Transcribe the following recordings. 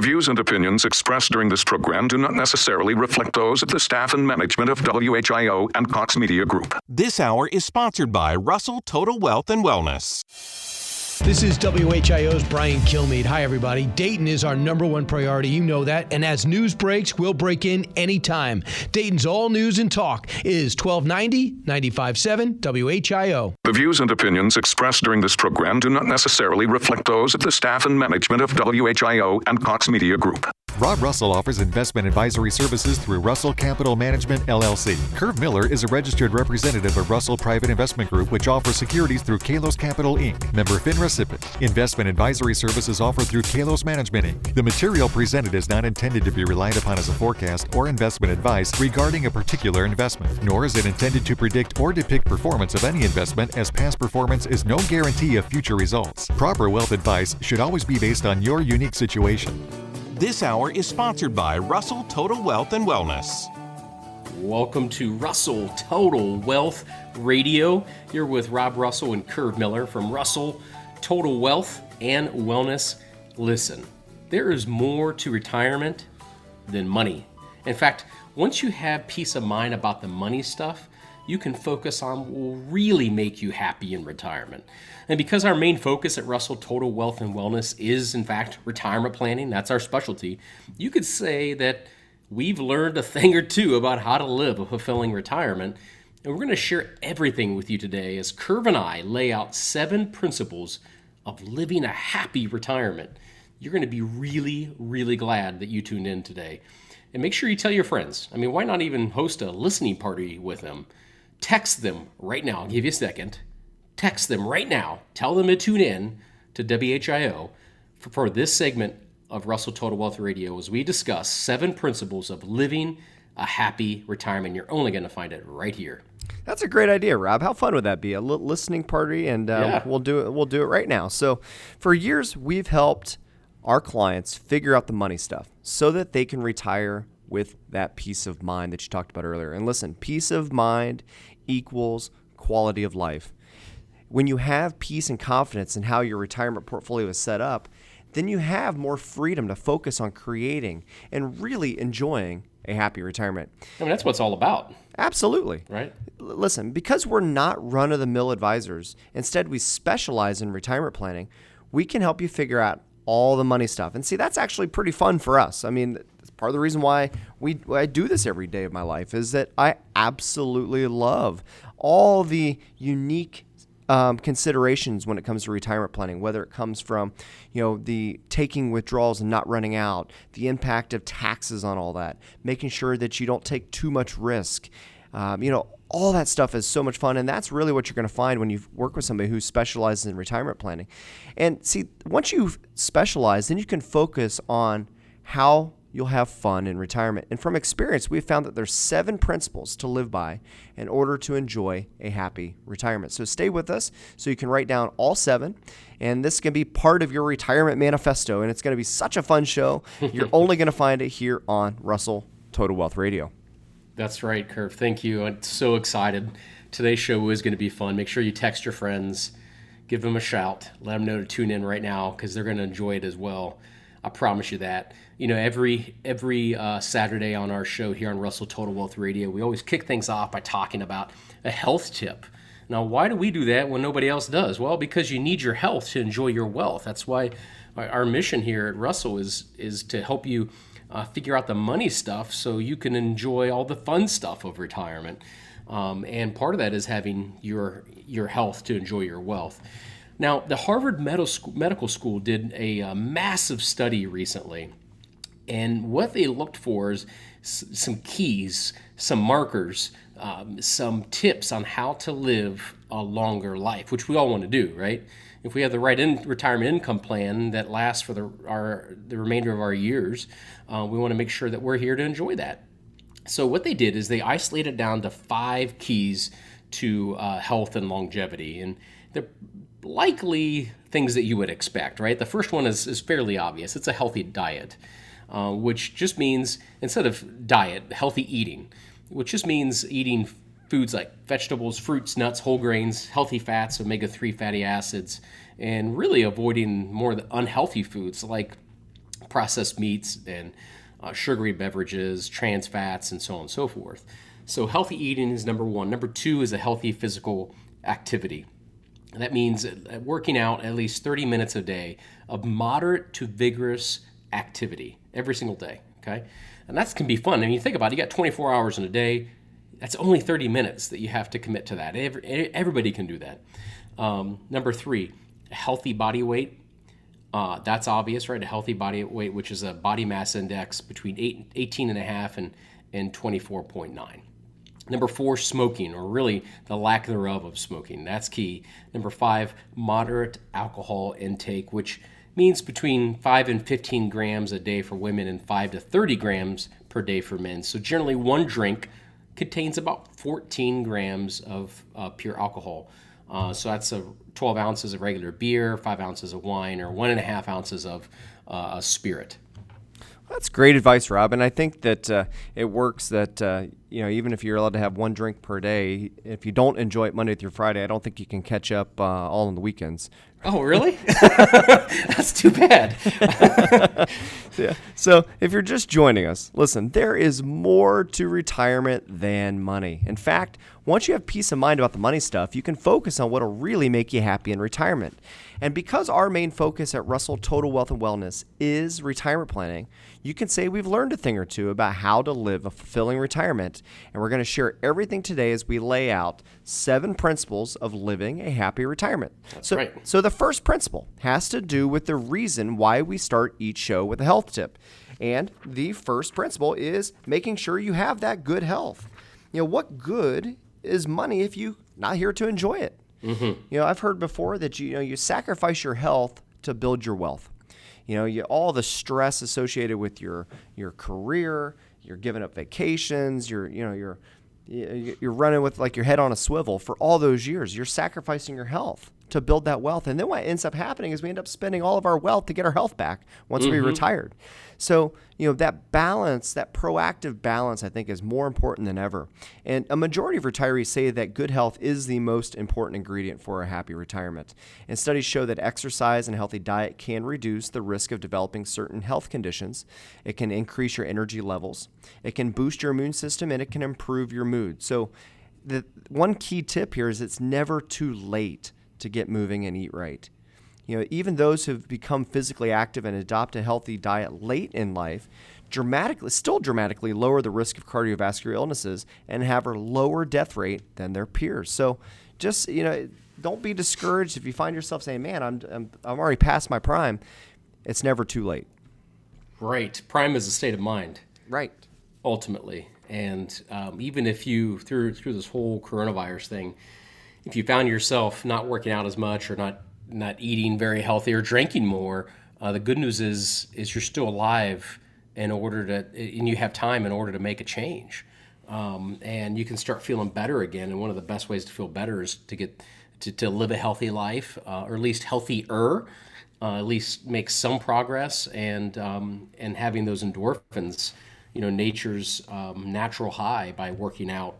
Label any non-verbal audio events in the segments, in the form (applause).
The views and opinions expressed during this program do not necessarily reflect those of the staff and management of WHIO and Cox Media Group. This hour is sponsored by Russell Total Wealth and Wellness. This is WHIO's Brian Kilmeade. Hi, everybody. Dayton is our number one priority. You know that. And as news breaks, we'll break in anytime. Dayton's all news and talk is 1290 957 WHIO. The views and opinions expressed during this program do not necessarily reflect those of the staff and management of WHIO and Cox Media Group. Rob Russell offers investment advisory services through Russell Capital Management LLC. Curve Miller is a registered representative of Russell Private Investment Group, which offers securities through Kalos Capital Inc., member FINRA SIPC. Investment advisory services offered through Kalos Management Inc. The material presented is not intended to be relied upon as a forecast or investment advice regarding a particular investment, nor is it intended to predict or depict performance of any investment, as past performance is no guarantee of future results. Proper wealth advice should always be based on your unique situation. This hour is sponsored by Russell Total Wealth and Wellness. Welcome to Russell Total Wealth Radio. You're with Rob Russell and Curve Miller from Russell Total Wealth and Wellness. Listen, there is more to retirement than money. In fact, once you have peace of mind about the money stuff, you can focus on will really make you happy in retirement. And because our main focus at Russell Total Wealth and Wellness is, in fact, retirement planning, that's our specialty, you could say that we've learned a thing or two about how to live a fulfilling retirement. And we're going to share everything with you today as Curve and I lay out seven principles of living a happy retirement. You're going to be really, really glad that you tuned in today. And make sure you tell your friends. I mean, why not even host a listening party with them? Text them right now. I'll give you a second. Text them right now. Tell them to tune in to WHIO for, for this segment of Russell Total Wealth Radio as we discuss seven principles of living a happy retirement. You're only going to find it right here. That's a great idea, Rob. How fun would that be? A listening party, and um, Yeah. we'll do it. We'll do it right now. So, for years, we've helped our clients figure out the money stuff so that they can retire with that peace of mind that you talked about earlier. And listen, peace of mind equals quality of life. When you have peace and confidence in how your retirement portfolio is set up, then you have more freedom to focus on creating and really enjoying a happy retirement. I mean, that's what it's all about, Absolutely. right? Listen, because we're not run of the mill advisors, instead we specialize in retirement planning, we can help you figure out all the money stuff. And see, that's actually pretty fun for us. I mean, part of the reason why we why I do this every day of my life is that I absolutely love all the unique um, considerations when it comes to retirement planning, whether it comes from, you know, the taking withdrawals and not running out, the impact of taxes on all that, making sure that you don't take too much risk. Um, you know, all that stuff is so much fun, and that's really what you're going to find when you work with somebody who specializes in retirement planning. And see, once you specialize, then you can focus on how you'll have fun in retirement. And from experience, we've found that there's seven principles to live by in order to enjoy a happy retirement. So stay with us so you can write down all seven. And this can be part of your retirement manifesto. And it's going to be such a fun show. (laughs) You're only going to find it here on Russell Total Wealth Radio. That's right, Curve. Thank you. I'm so excited. Today's show is going to be fun. Make sure you text your friends, give them a shout, let them know to tune in right now because they're going to enjoy it as well. I promise you that. You know, every every uh, Saturday on our show here on Russell Total Wealth Radio, we always kick things off by talking about a health tip. Now, why do we do that when nobody else does? Well, because you need your health to enjoy your wealth. That's why our- mission here at Russell is is to help you uh, figure out the money stuff so you can enjoy all the fun stuff of retirement. Um, and part of that is having your your health to enjoy your wealth. Now, the Harvard Medical School, did a, uh massive study recently, and what they looked for is some keys, some markers, um, some tips on how to live a longer life, which we all want to do, right? If we have the right in, retirement income plan that lasts for the, our, the remainder of our years, uh, we want to make sure that we're here to enjoy that. So what they did is they isolated down to five keys to uh, health and longevity, and they're likely things that you would expect, right? The first one is, is fairly obvious. It's a healthy diet, uh, which just means instead of diet, healthy eating, which just means eating foods like vegetables, fruits, nuts, whole grains, healthy fats, omega-3 fatty acids, and really avoiding more unhealthy foods like processed meats and uh, sugary beverages, trans fats, and so on and so forth. So, healthy eating is number one. Number two is a healthy physical activity. That means uh, working out at least 30 minutes a day of moderate to vigorous activity every single day. Okay. And that can be fun. I mean, you think about it, you got 24 hours in a day. That's only 30 minutes that you have to commit to that. Every, everybody can do that. Um, number three, healthy body weight. Uh, that's obvious, right? A healthy body weight, which is a body mass index between 8, 18 and a half and, and 24.9. Number four, smoking, or really the lack thereof of smoking. That's key. Number five, moderate alcohol intake, which means between 5 and 15 grams a day for women and 5 to 30 grams per day for men. So, generally, one drink contains about 14 grams of uh, pure alcohol. Uh, so, that's a 12 ounces of regular beer, 5 ounces of wine, or 1.5 ounces of uh, spirit. That's great advice, Rob. And I think that uh, it works that, uh, you know, even if you're allowed to have one drink per day, if you don't enjoy it Monday through Friday, I don't think you can catch up uh, all on the weekends. Oh, really? (laughs) (laughs) That's too bad. (laughs) yeah. So, if you're just joining us, listen, there is more to retirement than money. In fact, once you have peace of mind about the money stuff, you can focus on what'll really make you happy in retirement. And because our main focus at Russell Total Wealth and Wellness is retirement planning, you can say we've learned a thing or two about how to live a fulfilling retirement. And we're going to share everything today as we lay out seven principles of living a happy retirement. That's so, right. So, the first principle has to do with the reason why we start each show with a health tip. And the first principle is making sure you have that good health. You know, what good is money if you're not here to enjoy it? Mm-hmm. You know, I've heard before that you, you know you sacrifice your health to build your wealth. You know, you, all the stress associated with your your career, you're giving up vacations, you're you know you're you're running with like your head on a swivel for all those years. You're sacrificing your health to build that wealth. And then what ends up happening is we end up spending all of our wealth to get our health back once mm-hmm. we retired. So, you know, that balance, that proactive balance, I think is more important than ever. And a majority of retirees say that good health is the most important ingredient for a happy retirement. And studies show that exercise and a healthy diet can reduce the risk of developing certain health conditions. It can increase your energy levels, it can boost your immune system, and it can improve your mood. So, the one key tip here is it's never too late to get moving and eat right. You know, even those who've become physically active and adopt a healthy diet late in life dramatically still dramatically lower the risk of cardiovascular illnesses and have a lower death rate than their peers. So just, you know, don't be discouraged if you find yourself saying, "Man, I'm I'm, I'm already past my prime." It's never too late. Right. Prime is a state of mind. Right. Ultimately, and um, even if you through through this whole coronavirus thing, if you found yourself not working out as much or not not eating very healthy or drinking more, uh, the good news is is you're still alive in order to and you have time in order to make a change, um, and you can start feeling better again. And one of the best ways to feel better is to get to, to live a healthy life, uh, or at least healthier. Uh, at least make some progress and um, and having those endorphins, you know, nature's um, natural high by working out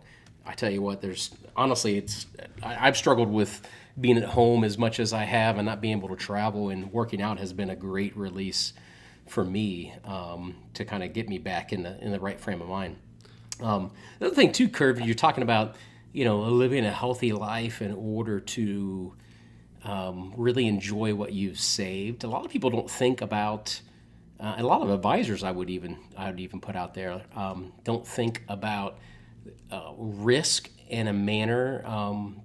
I tell you what, there's honestly, it's I, I've struggled with being at home as much as I have and not being able to travel, and working out has been a great release for me um, to kind of get me back in the in the right frame of mind. Um, the other thing too, Curve, you're talking about, you know, living a healthy life in order to um, really enjoy what you've saved. A lot of people don't think about. Uh, a lot of advisors, I would even I would even put out there, um, don't think about uh, risk in a manner um,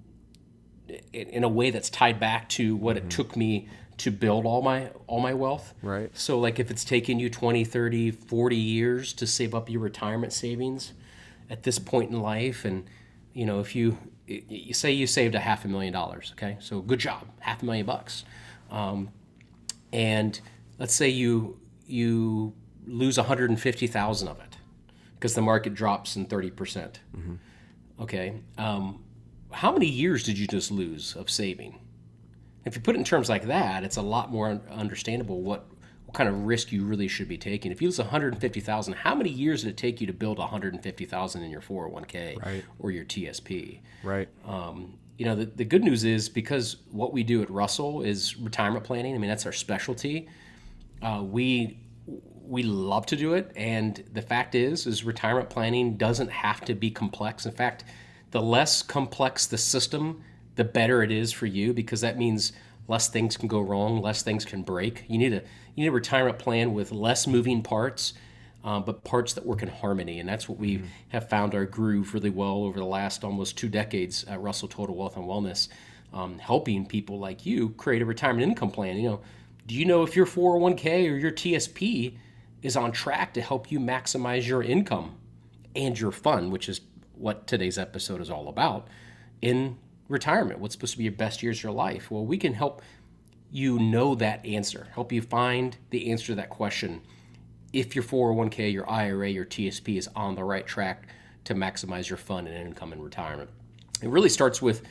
in, a way that's tied back to what mm-hmm. it took me to build all my all my wealth. Right. So like if it's taken you 20 30 40 years to save up your retirement savings at this point in life and you know if you you say you saved a half a million dollars okay? So good job half a million bucks. Um, and let's say you you lose 150000 of it because the market drops in 30%. percent. Mm hmm Okay. Um, how many years did you just lose of saving? If you put it in terms like that, it's a lot more understandable what, what kind of risk you really should be taking. If you lose 150,000, how many years did it take you to build 150,000 in your 401k right. or your TSP? Right. Um, you know, the, the good news is because what we do at Russell is retirement planning. I mean, that's our specialty. Uh, we we love to do it, and the fact is, is retirement planning doesn't have to be complex. In fact, the less complex the system, the better it is for you because that means less things can go wrong, less things can break. You need a you need a retirement plan with less moving parts, um, but parts that work in harmony, and that's what we mm-hmm. have found our groove really well over the last almost two decades at Russell Total Wealth and Wellness, um, helping people like you create a retirement income plan. You know, do you know if your 401k or your TSP is on track to help you maximize your income and your fun, which is what today's episode is all about, in retirement? What's supposed to be your best years of your life? Well, we can help you know that answer, help you find the answer to that question if your 401k, your IRA, your TSP is on the right track to maximize your fun and income in retirement. It really starts with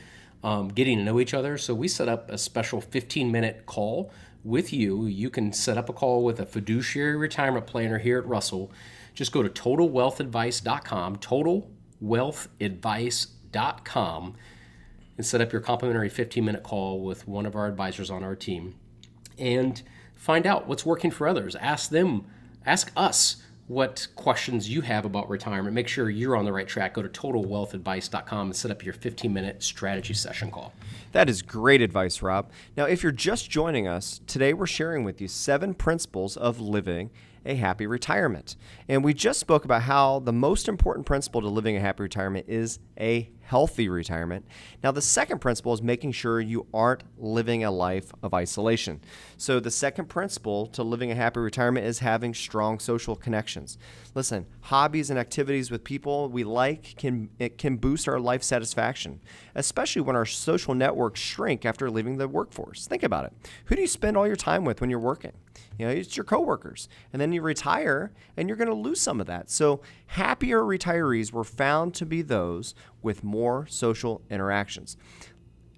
um, getting to know each other. So we set up a special 15 minute call with you. You can set up a call with a fiduciary retirement planner here at Russell. Just go to totalwealthadvice.com, totalwealthadvice.com, and set up your complimentary 15 minute call with one of our advisors on our team and find out what's working for others. Ask them, ask us what questions you have about retirement. Make sure you're on the right track. Go to totalwealthadvice.com and set up your 15 minute strategy session call. That is great advice, Rob. Now, if you're just joining us, today we're sharing with you seven principles of living a happy retirement. And we just spoke about how the most important principle to living a happy retirement is a healthy retirement. Now, the second principle is making sure you aren't living a life of isolation. So, the second principle to living a happy retirement is having strong social connections. Listen, hobbies and activities with people we like can it can boost our life satisfaction, especially when our social networks shrink after leaving the workforce. Think about it. Who do you spend all your time with when you're working? You know, it's your coworkers. And then you retire and you're going to lose some of that. So, happier retirees were found to be those with more social interactions.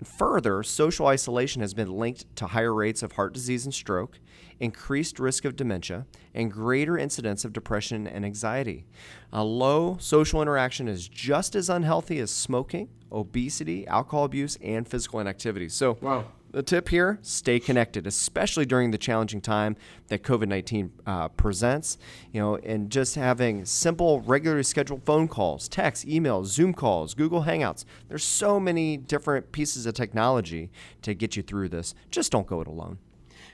Further, social isolation has been linked to higher rates of heart disease and stroke, increased risk of dementia, and greater incidence of depression and anxiety. A low social interaction is just as unhealthy as smoking, obesity, alcohol abuse, and physical inactivity. So, wow the tip here stay connected, especially during the challenging time that COVID 19 uh, presents. You know, and just having simple, regularly scheduled phone calls, texts, emails, Zoom calls, Google Hangouts. There's so many different pieces of technology to get you through this. Just don't go it alone.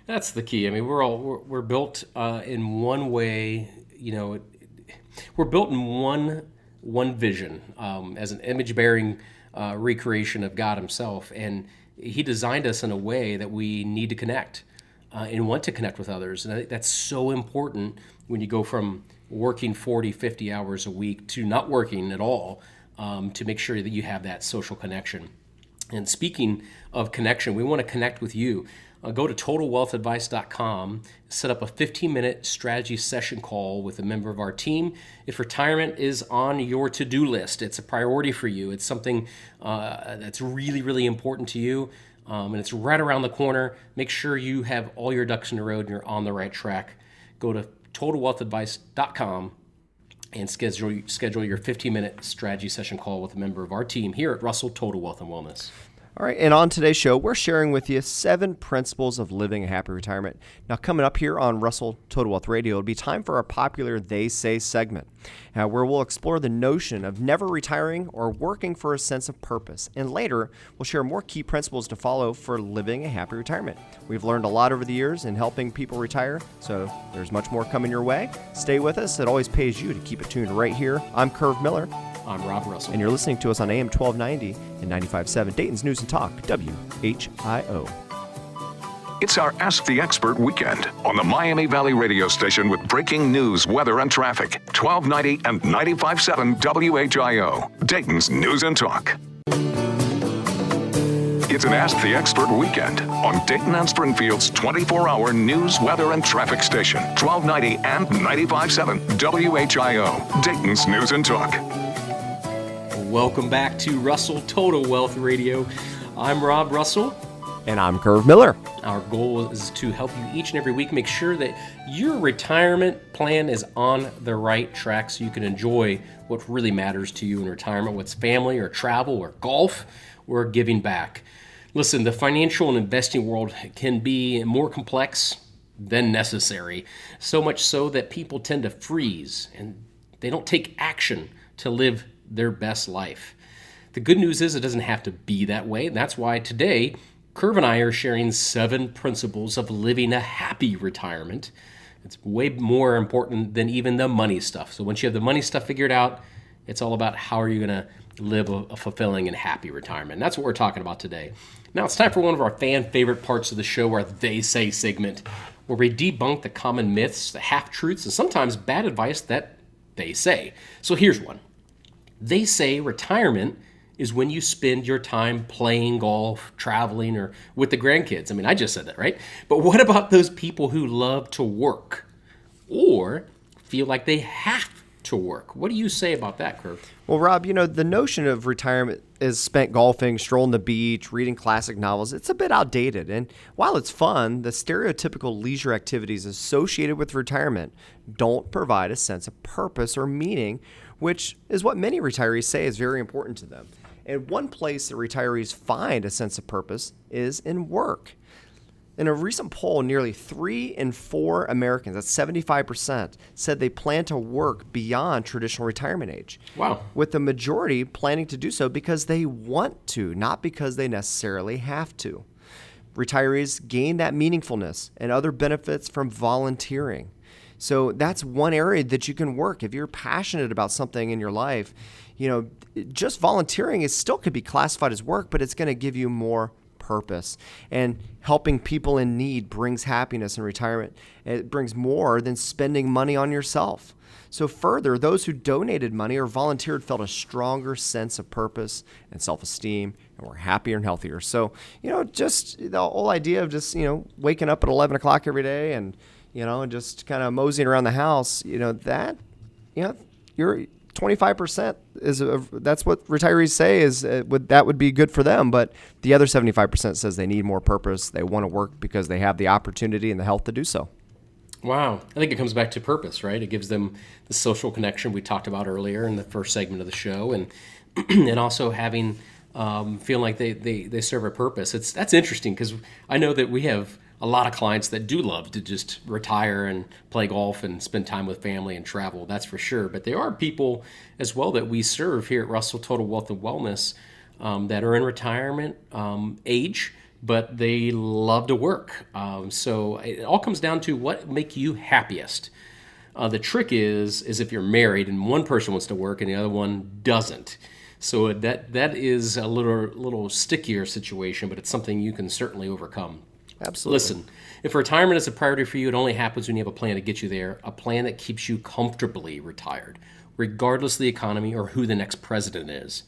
That's the key. I mean, we're all we're, we're built uh, in one way. You know, we're built in one one vision um, as an image bearing uh, recreation of God Himself, and he designed us in a way that we need to connect uh, and want to connect with others. And I think that's so important when you go from working 40, 50 hours a week to not working at all um, to make sure that you have that social connection. And speaking of connection, we want to connect with you uh, go to totalwealthadvice.com, set up a 15 minute strategy session call with a member of our team. If retirement is on your to do list, it's a priority for you, it's something uh, that's really, really important to you. Um, and it's right around the corner. Make sure you have all your ducks in a row and you're on the right track. Go to totalwealthadvice.com and schedule schedule your 15 minute strategy session call with a member of our team here at Russell Total Wealth and Wellness. All right, and on today's show, we're sharing with you seven principles of living a happy retirement. Now, coming up here on Russell Total Wealth Radio, it'll be time for our popular They Say segment, uh, where we'll explore the notion of never retiring or working for a sense of purpose. And later, we'll share more key principles to follow for living a happy retirement. We've learned a lot over the years in helping people retire, so there's much more coming your way. Stay with us, it always pays you to keep it tuned right here. I'm Curve Miller. I'm Rob Russell. And you're listening to us on AM 1290 and 95.7 Dayton's News and Talk, WHIO. It's our Ask the Expert weekend on the Miami Valley radio station with breaking news, weather, and traffic. 1290 and 95.7 WHIO, Dayton's News and Talk. It's an Ask the Expert weekend on Dayton and Springfield's 24 hour news, weather, and traffic station. 1290 and 95.7 WHIO, Dayton's News and Talk. Welcome back to Russell Total Wealth Radio. I'm Rob Russell. And I'm Curve Miller. Our goal is to help you each and every week make sure that your retirement plan is on the right track so you can enjoy what really matters to you in retirement, what's family or travel or golf or giving back. Listen, the financial and investing world can be more complex than necessary. So much so that people tend to freeze and they don't take action to live their best life. The good news is it doesn't have to be that way. That's why today, Curve and I are sharing seven principles of living a happy retirement. It's way more important than even the money stuff. So once you have the money stuff figured out, it's all about how are you going to live a, fulfilling and happy retirement. That's what we're talking about today. Now it's time for one of our fan favorite parts of the show, our They Say segment, where we debunk the common myths, the half truths, and sometimes bad advice that they say. So here's one They say retirement is when you spend your time playing golf, traveling, or with the grandkids. I mean, I just said that, right? But what about those people who love to work or feel like they have to work? What do you say about that, Curve? Well, Rob, you know, the notion of retirement is spent golfing, strolling the beach, reading classic novels. It's a bit outdated. And while it's fun, the stereotypical leisure activities associated with retirement don't provide a sense of purpose or meaning, which is what many retirees say is very important to them. And one place that retirees find a sense of purpose is in work. In a recent poll, nearly three in four Americans, that's 75%, said they plan to work beyond traditional retirement age. Wow. With the majority planning to do so because they want to, not because they necessarily have to. Retirees gain that meaningfulness and other benefits from volunteering. So that's one area that you can work. If you're passionate about something in your life, you know, just volunteering is still could be classified as work, but it's going to give you more purpose. And helping people in need brings happiness in retirement. It brings more than spending money on yourself. So, further, those who donated money or volunteered felt a stronger sense of purpose and self esteem and were happier and healthier. So, you know, just the whole idea of just, you know, waking up at 11 o'clock every day and, you know, just kind of moseying around the house, you know, that, you know, you're 25% is a, that's what retirees say is uh, would that would be good for them but the other 75% says they need more purpose they want to work because they have the opportunity and the health to do so. Wow. I think it comes back to purpose right? It gives them the social connection we talked about earlier in the first segment of the show and (clears throat) and also having um, feeling like they, they they serve a purpose. It's that's interesting because i know that we have a lot of clients that do love to just retire and play golf and spend time with family and travel. That's for sure. But there are people as well that we serve here at Russell Total Wealth and Wellness um, that are in retirement um, age, but they love to work. Um, so it all comes down to what make you happiest. Uh, the trick is is if you're married and one person wants to work and the other one doesn't. So that that is a little little stickier situation, but it's something you can certainly overcome. Absolutely. Listen, if retirement is a priority for you, it only happens when you have a plan to get you there, a plan that keeps you comfortably retired, regardless of the economy or who the next president is.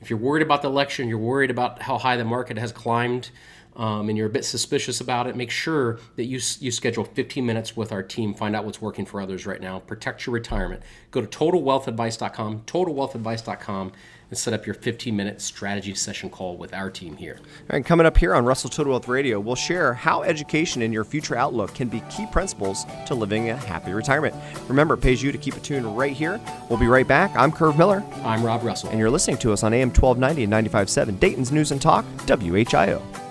If you're worried about the election, you're worried about how high the market has climbed, um, and you're a bit suspicious about it, make sure that you, you schedule 15 minutes with our team. Find out what's working for others right now. Protect your retirement. Go to totalwealthadvice.com, totalwealthadvice.com and set up your 15 minute strategy session call with our team here. And coming up here on Russell Total Wealth Radio, we'll share how education and your future outlook can be key principles to living a happy retirement. Remember, it pays you to keep it tuned right here. We'll be right back. I'm Curve Miller. I'm Rob Russell. And you're listening to us on AM 1290 and 95.7, Dayton's News and Talk, WHIO.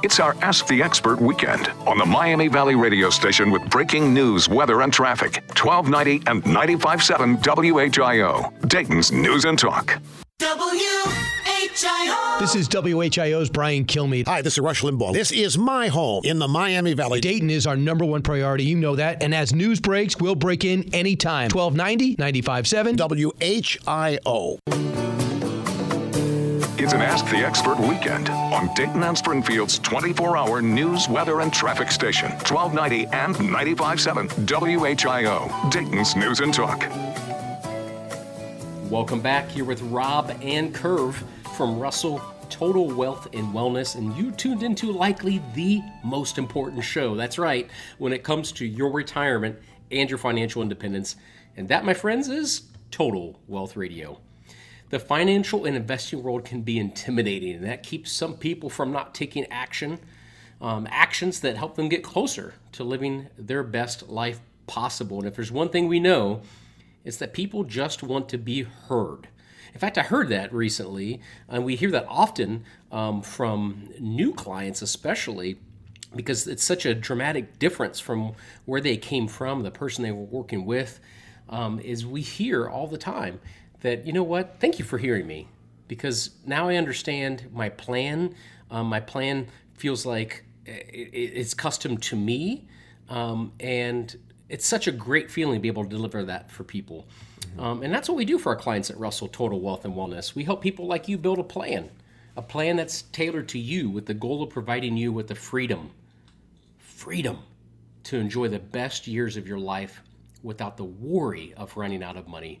It's our Ask the Expert weekend on the Miami Valley radio station with breaking news, weather, and traffic. 1290 and 95.7 WHIO, Dayton's News and Talk. WHIO. This is WHIO's Brian Kilmeade. Hi, this is Rush Limbaugh. This is my home in the Miami Valley. Dayton is our number one priority. You know that. And as news breaks, we'll break in anytime. 1290, 95.7 WHIO. It's an Ask the Expert weekend on Dayton and Springfield's 24 hour news, weather, and traffic station, 1290 and 95.7 WHIO, Dayton's News and Talk. Welcome back here with Rob and Curve from Russell Total Wealth and Wellness, and you tuned into likely the most important show. That's right, when it comes to your retirement and your financial independence. And that, my friends, is Total Wealth Radio. The financial and investing world can be intimidating, and that keeps some people from not taking action, um, actions that help them get closer to living their best life possible. And if there's one thing we know, it's that people just want to be heard. In fact, I heard that recently, and we hear that often um, from new clients, especially because it's such a dramatic difference from where they came from, the person they were working with. Um, is we hear all the time that you know what? Thank you for hearing me, because now I understand my plan. Um, my plan feels like it's custom to me, um, and it's such a great feeling to be able to deliver that for people. Um, and that's what we do for our clients at Russell Total Wealth and Wellness. We help people like you build a plan, a plan that's tailored to you with the goal of providing you with the freedom, freedom to enjoy the best years of your life without the worry of running out of money.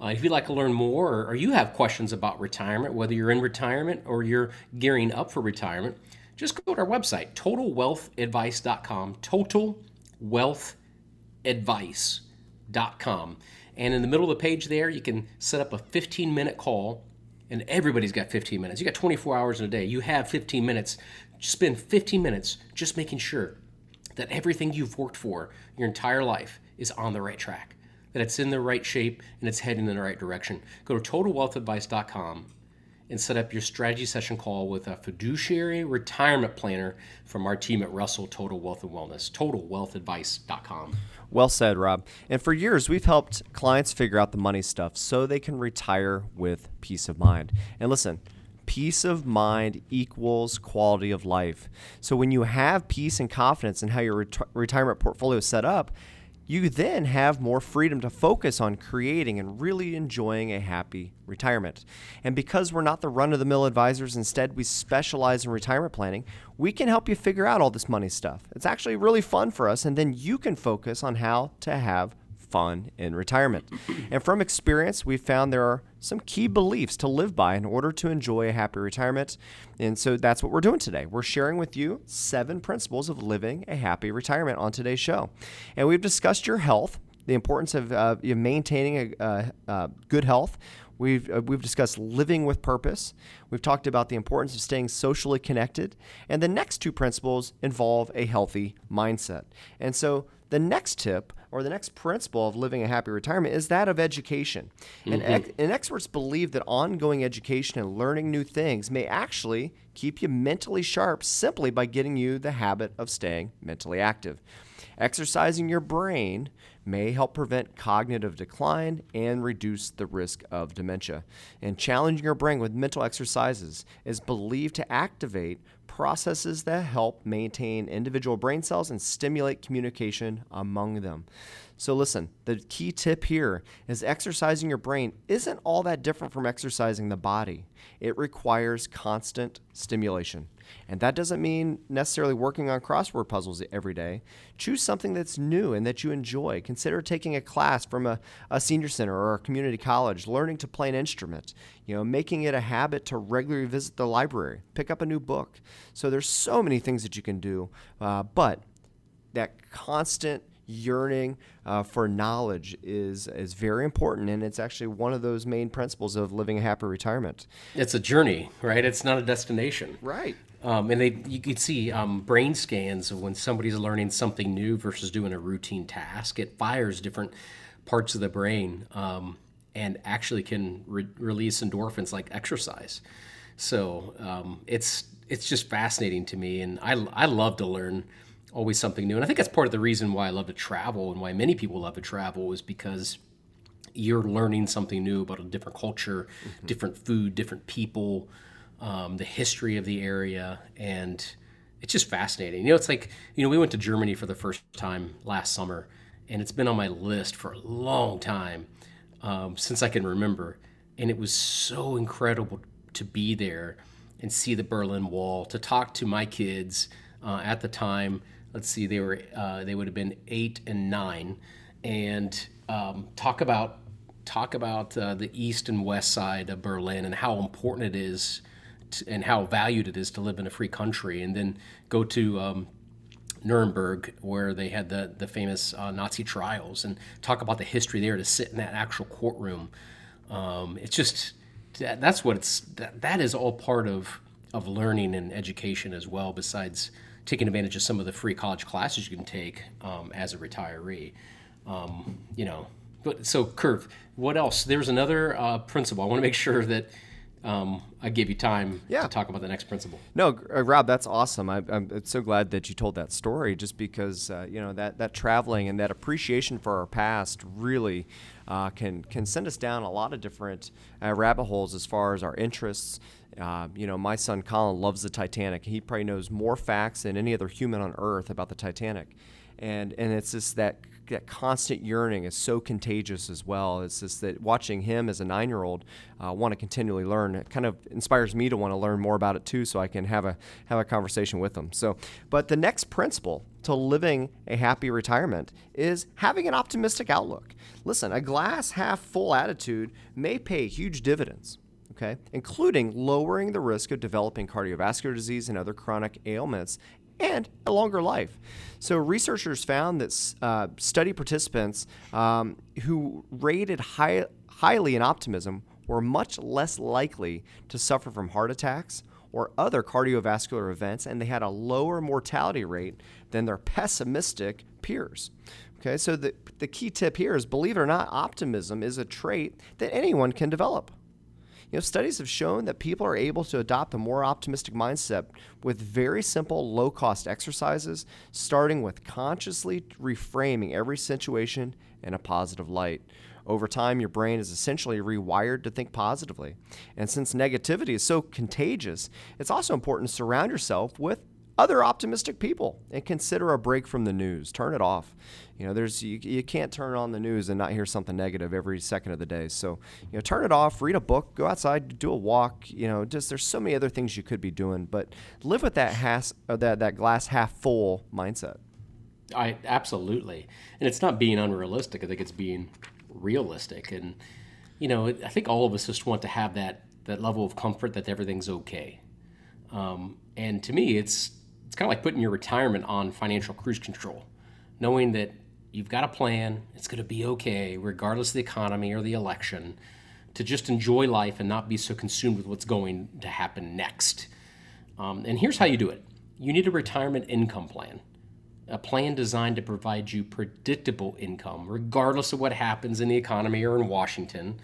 Uh, if you'd like to learn more or, or you have questions about retirement, whether you're in retirement or you're gearing up for retirement, just go to our website, totalwealthadvice.com, totalwealthadvice.com. And in the middle of the page there, you can set up a 15 minute call. And everybody's got 15 minutes. You got 24 hours in a day. You have 15 minutes. Spend 15 minutes just making sure that everything you've worked for your entire life is on the right track, that it's in the right shape and it's heading in the right direction. Go to totalwealthadvice.com and set up your strategy session call with a fiduciary retirement planner from our team at Russell Total Wealth and Wellness. TotalWealthAdvice.com. Well said, Rob. And for years, we've helped clients figure out the money stuff so they can retire with peace of mind. And listen, peace of mind equals quality of life. So when you have peace and confidence in how your reti- retirement portfolio is set up, you then have more freedom to focus on creating and really enjoying a happy retirement. And because we're not the run of the mill advisors, instead we specialize in retirement planning, we can help you figure out all this money stuff. It's actually really fun for us, and then you can focus on how to have fun in retirement. And from experience, we've found there are some key beliefs to live by in order to enjoy a happy retirement. And so that's what we're doing today. We're sharing with you seven principles of living a happy retirement on today's show. And we've discussed your health, the importance of uh, maintaining a, good health. We've, uh, we've discussed living with purpose. We've talked about the importance of staying socially connected. And the next two principles involve a healthy mindset. And so the next tip or the next principle of living a happy retirement is that of education. Mm-hmm. And, ex- and experts believe that ongoing education and learning new things may actually keep you mentally sharp simply by getting you the habit of staying mentally active. Exercising your brain may help prevent cognitive decline and reduce the risk of dementia. And challenging your brain with mental exercises is believed to activate processes that help maintain individual brain cells and stimulate communication among them. So, listen, the key tip here is exercising your brain isn't all that different from exercising the body. It requires constant stimulation. And that doesn't mean necessarily working on crossword puzzles every day. Choose something that's new and that you enjoy. Consider taking a class from a, a senior center or a community college, learning to play an instrument, you know, making it a habit to regularly visit the library, pick up a new book. So there's so many things that you can do, uh, but that constant yearning uh, for knowledge is is very important, and it's actually one of those main principles of living a happy retirement. It's a journey, right? It's not a destination, right? Um, and they you could see um, brain scans of when somebody's learning something new versus doing a routine task. It fires different parts of the brain um, and actually can re- release endorphins like exercise. So um, it's it's just fascinating to me, and I I love to learn always something new. And I think that's part of the reason why I love to travel and why many people love to travel is because you're learning something new about a different culture, mm-hmm. different food, different people, um, the history of the area, and it's just fascinating. You know, it's like you know we went to Germany for the first time last summer, and it's been on my list for a long time um, since I can remember, and it was so incredible to be there and see the Berlin Wall, to talk to my kids uh, at the time. Let's see, they were uh, they would have been eight and nine, and um, talk about talk about uh, the east and west side of Berlin and how important it is and how valued it is to live in a free country, and then go to um, Nuremberg where they had the the famous uh, Nazi trials and talk about the history there to sit in that actual courtroom. Um, it's just that's what it's that, that is all part of of learning and education as well. Besides taking advantage of some of the free college classes you can take um, as a retiree. Um, you know, but so Curve, what else? There's another uh, principle. I want to make sure that um, I gave you time Yeah. to talk about the next principle. No, uh, Rob, that's awesome. I, I'm so glad that you told that story, just because uh, you know that that traveling and that appreciation for our past really uh, can can send us down a lot of different uh, rabbit holes as far as our interests. Uh, you know, my son Colin loves the Titanic. He probably knows more facts than any other human on Earth about the Titanic, and and it's just that that constant yearning is so contagious as well. It's just that watching him as a nine-year-old uh, want to continually learn. It kind of inspires me to want to learn more about it too, so I can have a have a conversation with him. So, but the next principle to living a happy retirement is having an optimistic outlook. Listen, a glass half full attitude may pay huge dividends okay, including lowering the risk of developing cardiovascular disease and other chronic ailments and a longer life. So, researchers found that uh, study participants um, who rated high, highly in optimism were much less likely to suffer from heart attacks or other cardiovascular events, and they had a lower mortality rate than their pessimistic peers. Okay, so the, the key tip here is believe it or not, optimism is a trait that anyone can develop. You know, studies have shown that people are able to adopt a more optimistic mindset with very simple, low cost exercises, starting with consciously reframing every situation in a positive light. Over time, your brain is essentially rewired to think positively. And since negativity is so contagious, it's also important to surround yourself with other optimistic people and consider a break from the news. Turn it off. You know, there's you, you can't turn on the news and not hear something negative every second of the day. So, you know, turn it off, read a book, go outside, do a walk, you know, just there's so many other things you could be doing, but live with that has uh, that that glass half full mindset. I absolutely, and it's not being unrealistic. I think it's being realistic, and you know, I think all of us just want to have that that level of comfort that everything's okay. Um, and to me, it's it's kind of like putting your retirement on financial cruise control, knowing that you've got a plan, it's going to be okay, regardless of the economy or the election, to just enjoy life and not be so consumed with what's going to happen next. Um, and here's how you do it you need a retirement income plan, a plan designed to provide you predictable income, regardless of what happens in the economy or in Washington.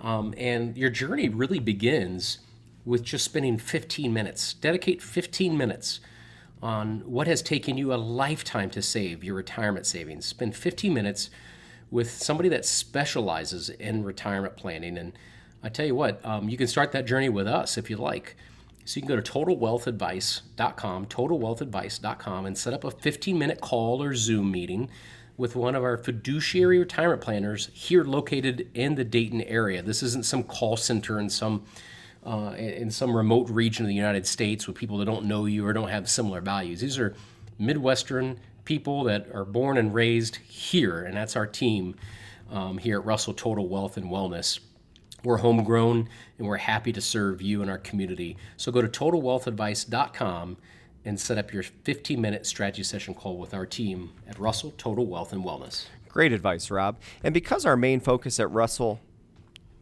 Um, and your journey really begins with just spending 15 minutes. Dedicate 15 minutes on what has taken you a lifetime to save your retirement savings. Spend 15 minutes with somebody that specializes in retirement planning. And I tell you what, um, you can start that journey with us if you like. So you can go to totalwealthadvice.com, totalwealthadvice.com, and set up a 15 minute call or Zoom meeting with one of our fiduciary retirement planners here located in the Dayton area. This isn't some call center in some uh, in some remote region of the United States with people that don't know you or don't have similar values. These are Midwestern people that are born and raised here, and that's our team um, here at Russell Total Wealth and Wellness. We're homegrown and we're happy to serve you and our community. So go to totalwealthadvice.com and set up your 15 minute strategy session call with our team at Russell Total Wealth and Wellness. Great advice, Rob. And because our main focus at Russell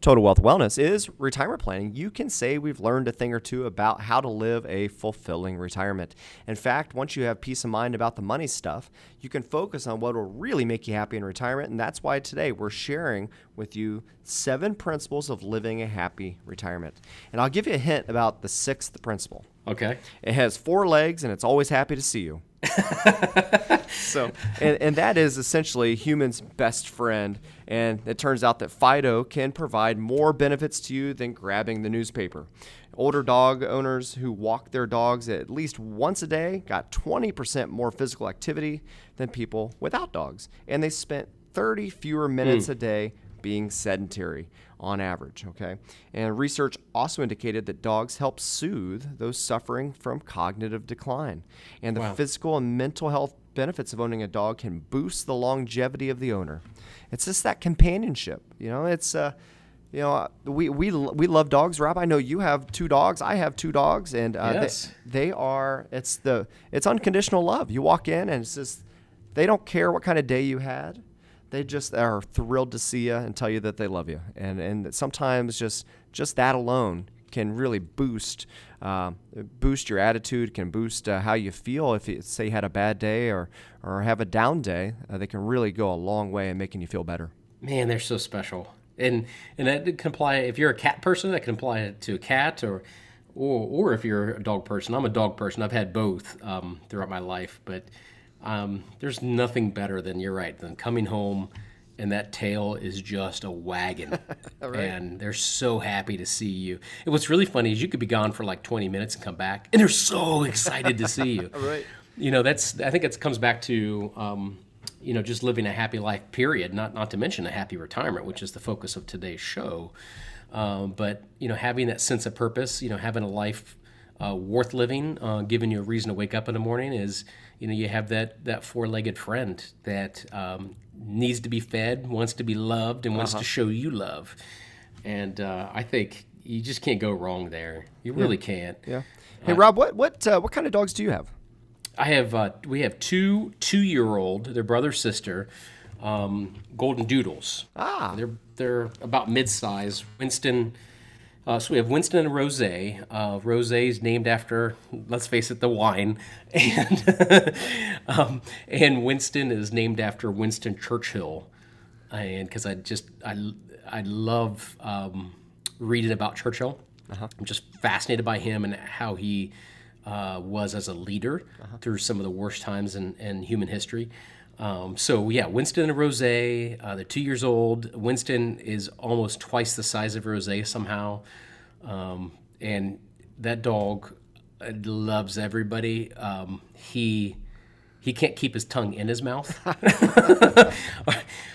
Total Wealth Wellness is retirement planning, you can say we've learned a thing or two about how to live a fulfilling retirement. In fact, once you have peace of mind about the money stuff, you can focus on what will really make you happy in retirement. And that's why today we're sharing with you seven principles of living a happy retirement. And I'll give you a hint about the sixth principle. Okay. It has four legs and it's always happy to see you. (laughs) so, and, and that is essentially human's best friend. And it turns out that Fido can provide more benefits to you than grabbing the newspaper. Older dog owners who walk their dogs at least once a day got 20% more physical activity than people without dogs. And they spent 30 fewer minutes hmm. a day being sedentary on average. Okay, and research also indicated that dogs help soothe those suffering from cognitive decline, and the Wow. physical and mental health benefits of owning a dog can boost the longevity of the owner. It's just that companionship. You know, it's uh, you know, we we we love dogs, Rob. I know you have two dogs. I have two dogs, and uh, Yes. they, they are. It's the it's unconditional love. You walk in, and it's just they don't care what kind of day you had. They just are thrilled to see you and tell you that they love you. And and sometimes just just that alone can really boost uh, boost your attitude, can boost uh, how you feel. If you say you had a bad day or or have a down day, uh, they can really go a long way in making you feel better. Man, they're so special. And and that can apply if you're a cat person, that can apply to a cat or or, or if you're a dog person. I'm a dog person. I've had both um, throughout my life, but um, there's nothing better than you're right than coming home and that tail is just a wagon. (laughs) Right. and they're so happy to see you. And what's really funny is you could be gone for like 20 minutes and come back and they're so (laughs) excited to see you. Right. You know that's i think it comes back to um, you know just living a happy life period not not to mention a happy retirement which is the focus of today's show. Um, but you know having that sense of purpose you know having a life uh, worth living uh, giving you a reason to wake up in the morning is you know you have that that four-legged friend that um, needs to be fed wants to be loved and wants uh-huh. to show you love and uh, i think you just can't go wrong there you really yeah. can't yeah hey rob what what uh, what kind of dogs do you have I have uh, we have two two year old, their brother sister, um, golden doodles. Ah, they're they're about mid size. Winston. Uh, so we have Winston and Rose. Uh, Rose is named after, let's face it, the wine, (laughs) and um, and Winston is named after Winston Churchill, and because I just I I love um, reading about Churchill. Uh-huh. I'm just fascinated by him and how he uh, was as a leader uh-huh. through some of the worst times in, in human history. Um, so yeah, Winston and Rose, uh, they're two years old. Winston is almost twice the size of Rose somehow, um, and that dog uh, loves everybody. Um, he he can't keep his tongue in his mouth. (laughs)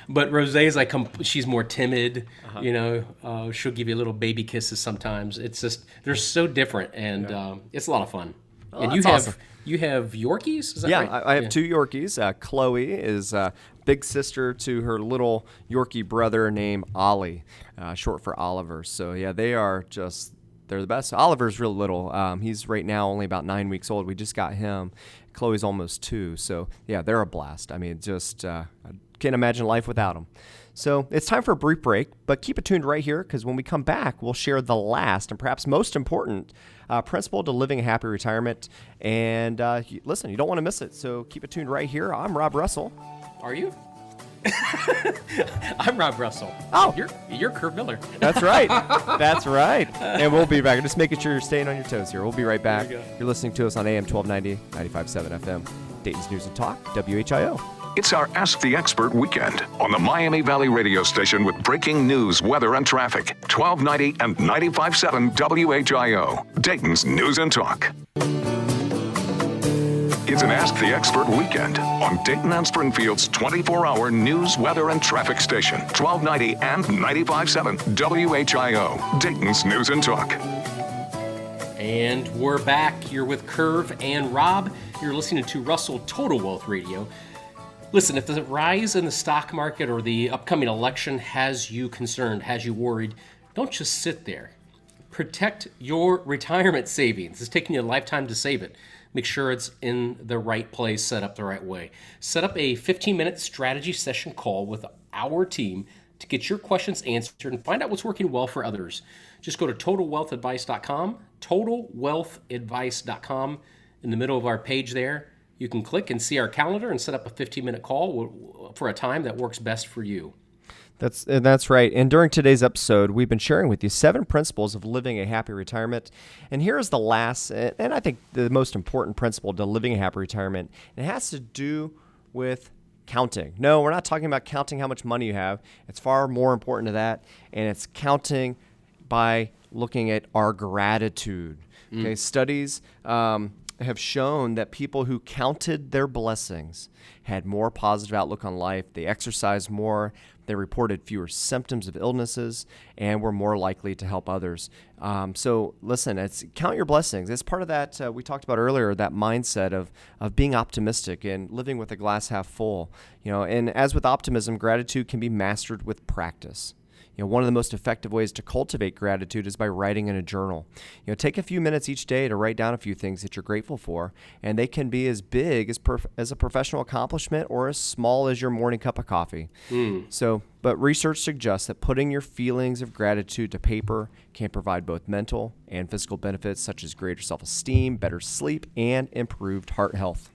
but Rose is like she's more timid. Uh-huh. You know, uh, she'll give you little baby kisses sometimes. It's just they're so different, and yeah. um, it's a lot of fun. Oh, and you have awesome. you have Yorkies. yeah, right? I, I, have yeah. two Yorkies. Uh, Chloe is uh, big sister to her little Yorkie brother named Ollie, uh, short for Oliver. So yeah, they are just they're the best. Oliver's real little. Um, he's right now only about nine weeks old. We just got him. Chloe's almost two. So yeah, they're a blast. I mean, just uh, I can't imagine life without them. So it's time for a brief break, but keep it tuned right here because when we come back, we'll share the last and perhaps most important uh, principle to living a happy retirement. And uh, listen, you don't want to miss it. So keep it tuned right here. I'm Rob Russell. Are you? (laughs) I'm Rob Russell. Oh, you're you're Kurt Miller. That's right. (laughs) That's right. And we'll be back. Just making sure you're staying on your toes here. We'll be right back. You are listening to us on AM 1290, 95.7 FM, Dayton's News and Talk, WHIO. It's our Ask the Expert weekend on the Miami Valley radio station with breaking news, weather, and traffic. 1290 and 95.7 WHIO, Dayton's News and Talk. It's an Ask the Expert weekend on Dayton and Springfield's 24 hour news, weather, and traffic station. 1290 and 95.7 WHIO, Dayton's News and Talk. And we're back. You're with Kurt and Rob. You're listening to Russell Total Wealth Radio. Listen, if the rise in the stock market or the upcoming election has you concerned, has you worried, don't just sit there. Protect your retirement savings. It's taking you a lifetime to save it. Make sure it's in the right place, set up the right way. Set up a 15 minute strategy session call with our team to get your questions answered and find out what's working well for others. Just go to totalwealthadvice.com, totalwealthadvice.com. In the middle of our page there, you can click and see our calendar and set up a 15 minute call for a time that works best for you. That's that's right. And during today's episode, we've been sharing with you seven principles of living a happy retirement. And here is the last, and I think the most important principle to living a happy retirement. It has to do with counting. No, we're not talking about counting how much money you have. It's far more important to that, and it's counting by looking at our gratitude. Mm. Okay, studies. Um, have shown that people who counted their blessings had more positive outlook on life. They exercised more. They reported fewer symptoms of illnesses and were more likely to help others. Um, so listen, it's count your blessings. It's part of that uh, we talked about earlier. That mindset of of being optimistic and living with a glass half full. You know, and as with optimism, gratitude can be mastered with practice. You know, one of the most effective ways to cultivate gratitude is by writing in a journal. You know, take a few minutes each day to write down a few things that you're grateful for, and they can be as big as perf- as a professional accomplishment or as small as your morning cup of coffee. Mm. So, but research suggests that putting your feelings of gratitude to paper can provide both mental and physical benefits such as greater self-esteem, better sleep, and improved heart health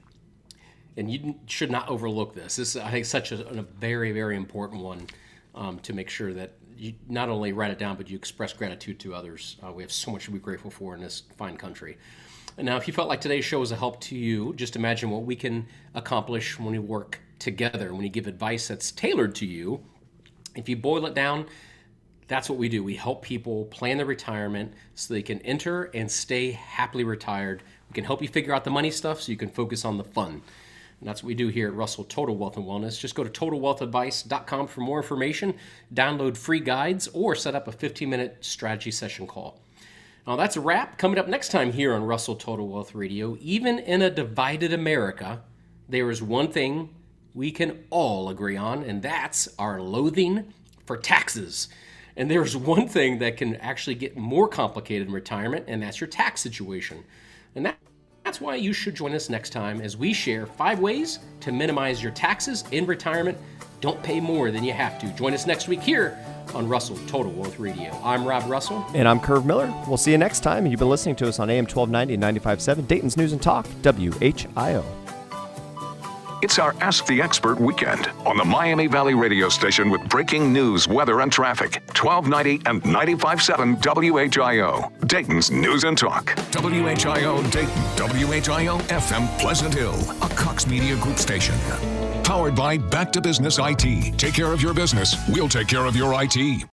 and you should not overlook this. This is, I think, such a, a, very, very important one um, to make sure that you not only write it down, but you express gratitude to others. Uh, we have so much to be grateful for in this fine country. And now, if you felt like today's show was a help to you, just imagine what we can accomplish when we work together, when you give advice that's tailored to you. If you boil it down, that's what we do. We help people plan their retirement so they can enter and stay happily retired. We can help you figure out the money stuff so you can focus on the fun. And that's what we do here at Russell Total Wealth and Wellness. Just go to totalwealthadvice.com for more information, download free guides, or set up a 15 minute strategy session call. Now, that's a wrap. Coming up next time here on Russell Total Wealth Radio, even in a divided America, there is one thing we can all agree on, and that's our loathing for taxes. And there's one thing that can actually get more complicated in retirement, and that's your tax situation. And that, that's why you should join us next time as we share five ways to minimize your taxes in retirement. Don't pay more than you have to. Join us next week here on Russell Total Wealth Radio. I'm Rob Russell. And I'm Kurt Miller. We'll see you next time. You've been listening to us on AM 1290 and 95.7, Dayton's News and Talk, WHIO. It's our Ask the Expert weekend on the Miami Valley radio station with breaking news, weather, and traffic. 1290 and 95.7 WHIO, Dayton's News and Talk. WHIO Dayton, WHIO FM Pleasant Hill, a Cox Media Group station. Powered by Back to Business IT. Take care of your business, we'll take care of your IT.